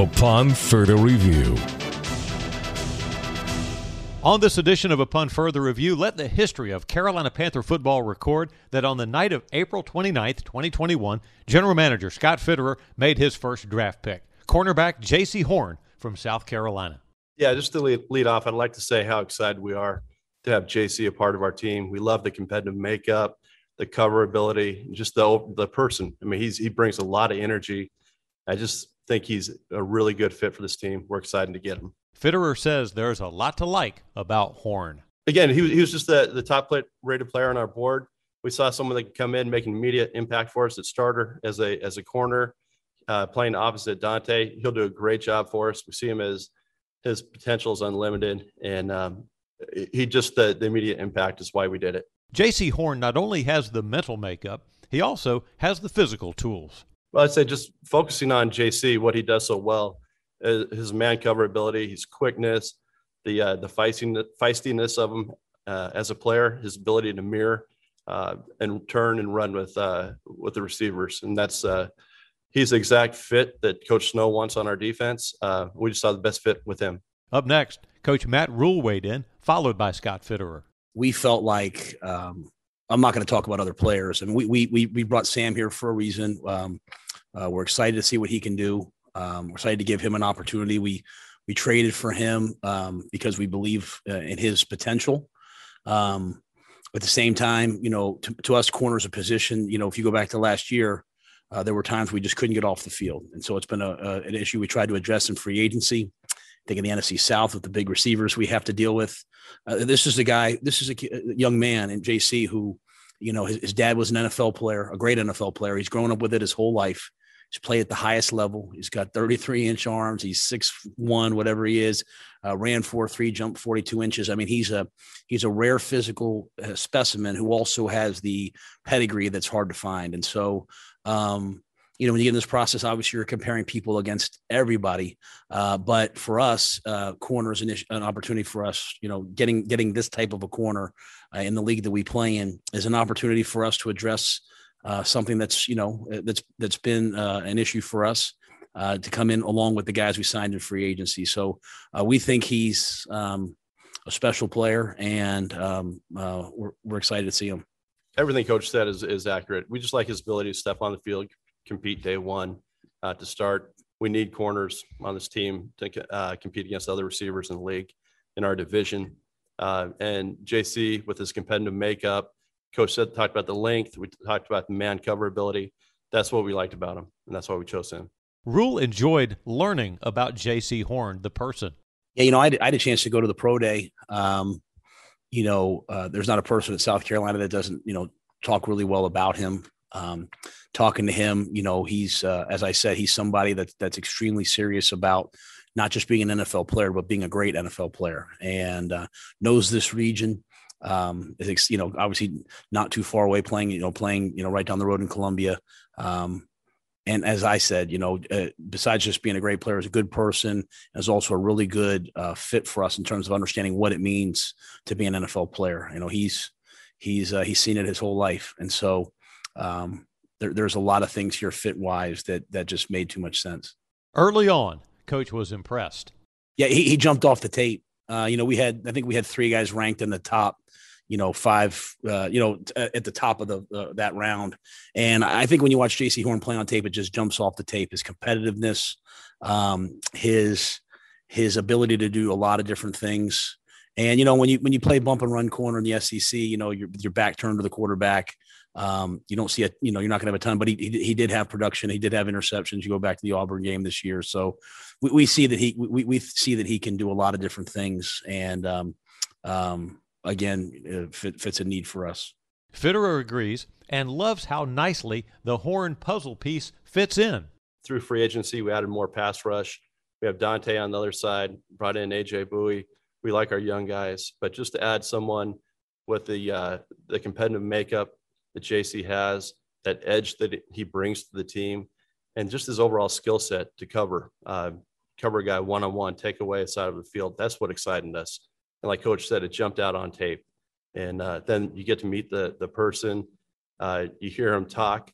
upon further review. On this edition of Upon Further Review, let the history of Carolina Panther football record that on the night of April 29th, 2021, General Manager Scott Fitterer made his first draft pick, cornerback Jaycee Horn from South Carolina. Yeah, just to lead, lead off, I'd like to say how excited we are to have Jaycee a part of our team. We love the competitive makeup, the cover ability, just the the person. I mean, he's he brings a lot of energy. I just think he's a really good fit for this team. We're excited to get him. Fitterer says there's a lot to like about Horn. Again, he, he was just the, the top rated player on our board. We saw someone that could come in, make an immediate impact for us at starter as a as a corner, uh, playing opposite Donte. He'll do a great job for us. We see him as his potential is unlimited, and um, he just the, the immediate impact is why we did it. Jaycee Horn not only has the mental makeup, he also has the physical tools. Well, I'd say just focusing on Jaycee, what he does so well, his man cover ability, his quickness, the uh, the feistiness, feistiness of him uh, as a player, his ability to mirror uh, and turn and run with uh, with the receivers, and that's uh, he's the exact fit that Coach Snow wants on our defense. Uh, we just saw the best fit with him. Up next, Coach Matt Rhule weighed in, followed by Scott Fitterer. We felt like um, I'm not going to talk about other players, I and mean, we we we brought Sam here for a reason. Um, we're excited to see what he can do. Um, we're excited to give him an opportunity. We we traded for him um, because we believe uh, in his potential. Um, at the same time, you know, to, to, us, corners a position. You know, if you go back to last year, uh, there were times we just couldn't get off the field, and so it's been a, a, an issue we tried to address in free agency. Think in the NFC South with the big receivers we have to deal with. Uh, this is a guy. This is a, a young man in Jaycee who, you know, his, his, dad was an NFL player, a great NFL player. He's grown up with it his whole life. He's played at the highest level. He's got 33 inch arms. He's six one, whatever he is. Uh, ran four three, jumped 42 inches. I mean, he's a he's a rare physical uh, specimen who also has the pedigree that's hard to find. And so, um, you know, when you get in this process, obviously you're comparing people against everybody. Uh, but for us, uh, corner is an, an, opportunity for us. You know, getting getting this type of a corner uh, in the league that we play in is an opportunity for us to address uh, something that's you know uh, that's that's been uh, an issue for us to come in along with the guys we signed in free agency. So we think he's um, a special player, and um, we're we're excited to see him. Everything Coach said is is accurate. We just like his ability to step on the field, compete day one to start. We need corners on this team to compete against other receivers in the league in our division. and Jaycee with his competitive makeup Coach said talked about the length. We talked about the man cover ability. That's what we liked about him, and that's why we chose him. Rhule enjoyed learning about Jaycee Horn, the person. Yeah, you know, I, I had a chance to go to the pro day. Um, you know, uh, there's not a person in South Carolina that doesn't, you know, talk really well about him. Um, talking to him, you know, he's, uh, as I said, he's somebody that's that's extremely serious about not just being an NFL player, but being a great NFL player, and uh, knows this region um, you know obviously not too far away playing you know playing you know right down the road in Columbia. Um, and as I said, you know, uh, besides just being a great player, is a good person, is also a really good uh, fit for us in terms of understanding what it means to be an NFL player. You know, he's he's uh, he's seen it his whole life, and so um, there, there's a lot of things here fit wise that that just made too much sense. Early on, coach was impressed. Yeah, he, he jumped off the tape. Uh, you know, we had I think we had three guys ranked in the top you know, five, uh, you know, t- at the top of the uh, that round. And I think when you watch Jaycee Horn play on tape, it just jumps off the tape. His competitiveness, um, his his ability to do a lot of different things. And you know, when you when you play bump and run corner in the SEC, you know, your your back turned to the quarterback. Um, you don't see it, you know, you're not going to have a ton, but he, he, he did have production. He did have interceptions. You go back to the Auburn game this year, so we, we see that he we, we see that he can do a lot of different things. And um, um, again fit, fits a need for us. Fitterer agrees and loves how nicely the horn puzzle piece fits in. Through free agency, we added more pass rush. We have Donte on the other side, brought in AJ Bouye. We like our young guys, but just to add someone with the uh, the competitive makeup that Jaycee has, that edge that he brings to the team, and just his overall skill set to cover uh, cover a guy one on one, take away side of the field. That's what excited us. And like Coach said, it jumped out on tape. And uh, then you get to meet the the person. Uh, you hear him talk,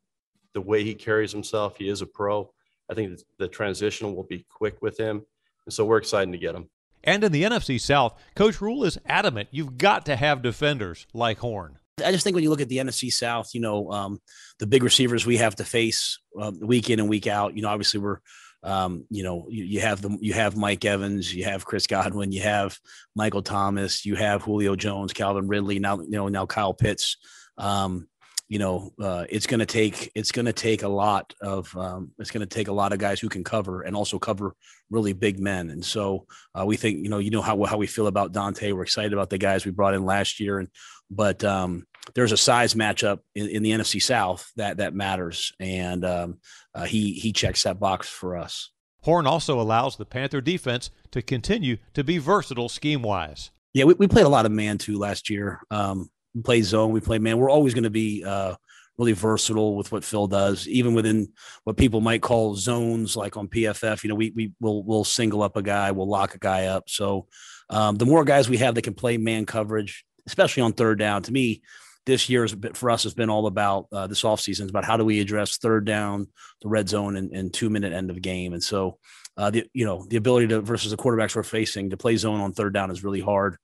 the way he carries himself. He is a pro. I think the transition will be quick with him. And so we're excited to get him. And in the NFC South, Coach Rhule is adamant you've got to have defenders like Horn. I just think when you look at the NFC South, you know, um, the big receivers we have to face um, week in and week out. You know, obviously we're, um, you know, you, you, have the you have Mike Evans, you have Chris Godwin, you have Michael Thomas, you have Julio Jones, Calvin Ridley, now you know now Kyle Pitts. Um, you know, uh, it's going to take it's going to take a lot of um, it's going to take a lot of guys who can cover and also cover really big men. And so uh, we think you know you know how how we feel about Donte. We're excited about the guys we brought in last year, and but um, there's a size matchup in, in, the NFC South that that matters, and um, uh, he he checks that box for us. Horn also allows the Panther defense to continue to be versatile scheme wise. Yeah, we, we played a lot of man too last year. Um, we play zone, we play man. We're always going to be uh, really versatile with what Phil does, even within what people might call zones, like on PFF. You know, we we will we'll single up a guy, we'll lock a guy up. So um, the more guys we have that can play man coverage, especially on third down, to me, this year for us has been all about uh, this offseason is about how do we address third down, the red zone, and, and two minute end of game. And so, uh, the you know the ability to versus the quarterbacks we're facing to play zone on third down is really hard.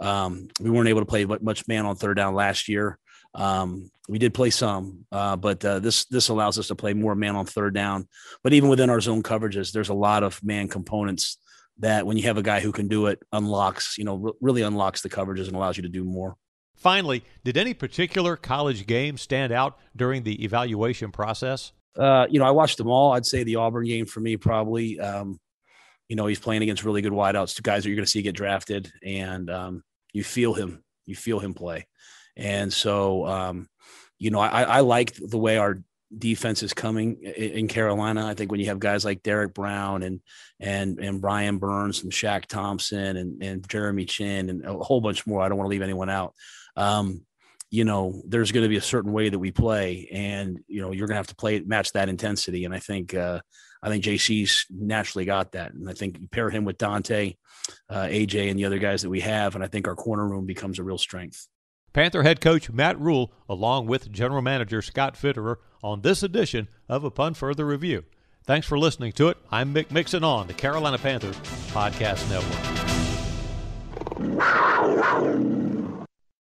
Um, we weren't able to play much man on third down last year. Um, we did play some, uh, but uh, this this allows us to play more man on third down. But even within our zone coverages, there's a lot of man components that when you have a guy who can do it, unlocks you know really unlocks the coverages and allows you to do more. Finally, did any particular college game stand out during the evaluation process? Uh, you know, I watched them all. I'd say the Auburn game for me probably. Um, you know, he's playing against really good wideouts, two guys that you're going to see get drafted, and um, you feel him, you feel him play. And so, um, you know, I, I like the way our defense is coming in Carolina. I think when you have guys like Derrick Brown and and and Brian Burns and Shaq Thompson and and Jeremy Chinn and a whole bunch more, I don't want to leave anyone out. Um, you know, there's going to be a certain way that we play, and you know, you're going to have to play match that intensity. And I think uh, I think Jaycee's naturally got that. And I think you pair him with Donte, uh, AJ, and the other guys that we have, and I think our corner room becomes a real strength. Panther head coach Matt Rhule, along with general manager Scott Fitterer, on this edition of Upon Further Review. Thanks for listening to it. I'm Mick Mixon on the Carolina Panthers Podcast Network.